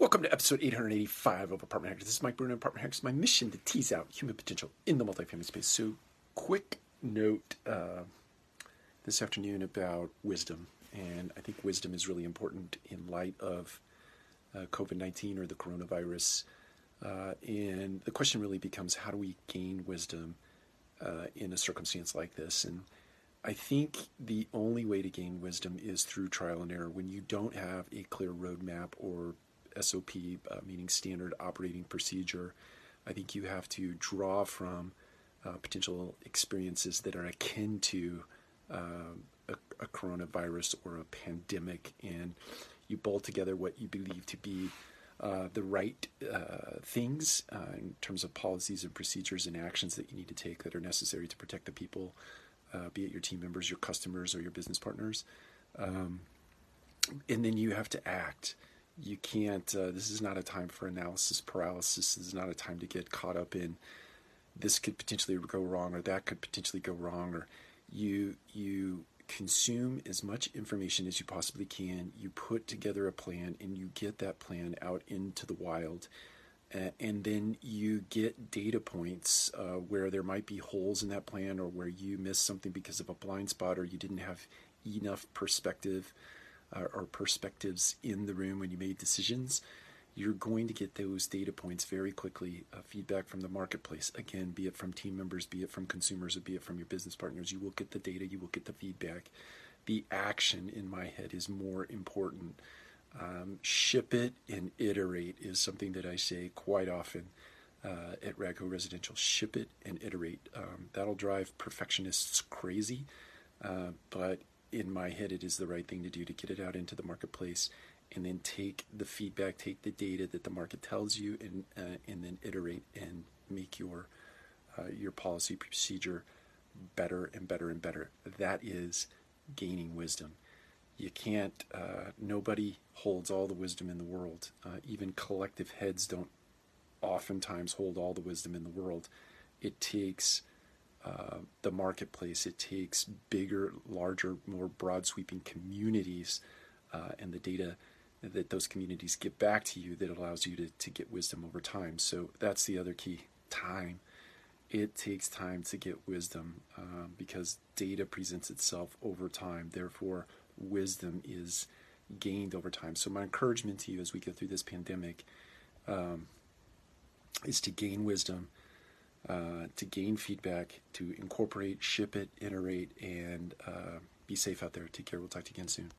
Welcome to episode 885 of Apartment Hackers. This is Mike Brewer, Apartment Hackers. My mission to tease out human potential in the multifamily space. So, quick note uh, this afternoon about wisdom. And I think wisdom is really important in light of uh, COVID 19 or the coronavirus. Uh, and the question really becomes how do we gain wisdom uh, in a circumstance like this? And I think the only way to gain wisdom is through trial and error. When you don't have a clear roadmap or SOP, uh, meaning standard operating procedure, I think you have to draw from uh, potential experiences that are akin to uh, a, a, coronavirus or a pandemic, and you bolt together what you believe to be uh, the right uh, things uh, in terms of policies and procedures and actions that you need to take that are necessary to protect the people, be it your team members, your customers, or your business partners. Um, and then you have to act you can't uh, this is not a time for analysis paralysis. This is not a time to get caught up in this could potentially go wrong or that could potentially go wrong or you you consume as much information as you possibly can. You put together a plan and you get that plan out into the wild uh, and then you get data points uh, where there might be holes in that plan or where you missed something because of a blind spot or you didn't have enough perspective uh, or perspectives in the room when you made decisions, you're going to get those data points very quickly. Uh, feedback from the marketplace, again, be it from team members, be it from consumers, or be it from your business partners. You will get the data, you will get the feedback. The action in my head is more important. Um, ship it and iterate is something that I say quite often uh, at Radco Residential. Ship it and iterate. Um, that'll drive perfectionists crazy, uh, but in my head, it is the right thing to do to get it out into the marketplace and then take the feedback, take the data that the market tells you, and uh, and then iterate and make your uh, your policy procedure better and better and better. That is gaining wisdom. You can't. Uh, nobody holds all the wisdom in the world. Uh, even collective heads don't oftentimes hold all the wisdom in the world. It takes the marketplace. It takes bigger, larger, more broad sweeping communities uh, and the data that those communities give back to you that allows you to, to get wisdom over time. So that's the other key time. It takes time to get wisdom um, because data presents itself over time. Therefore, wisdom is gained over time. So, my encouragement to you as we go through this pandemic um, is to gain wisdom uh, to gain feedback, to incorporate, ship it, iterate, and uh, be safe out there. Take care. We'll talk to you again soon.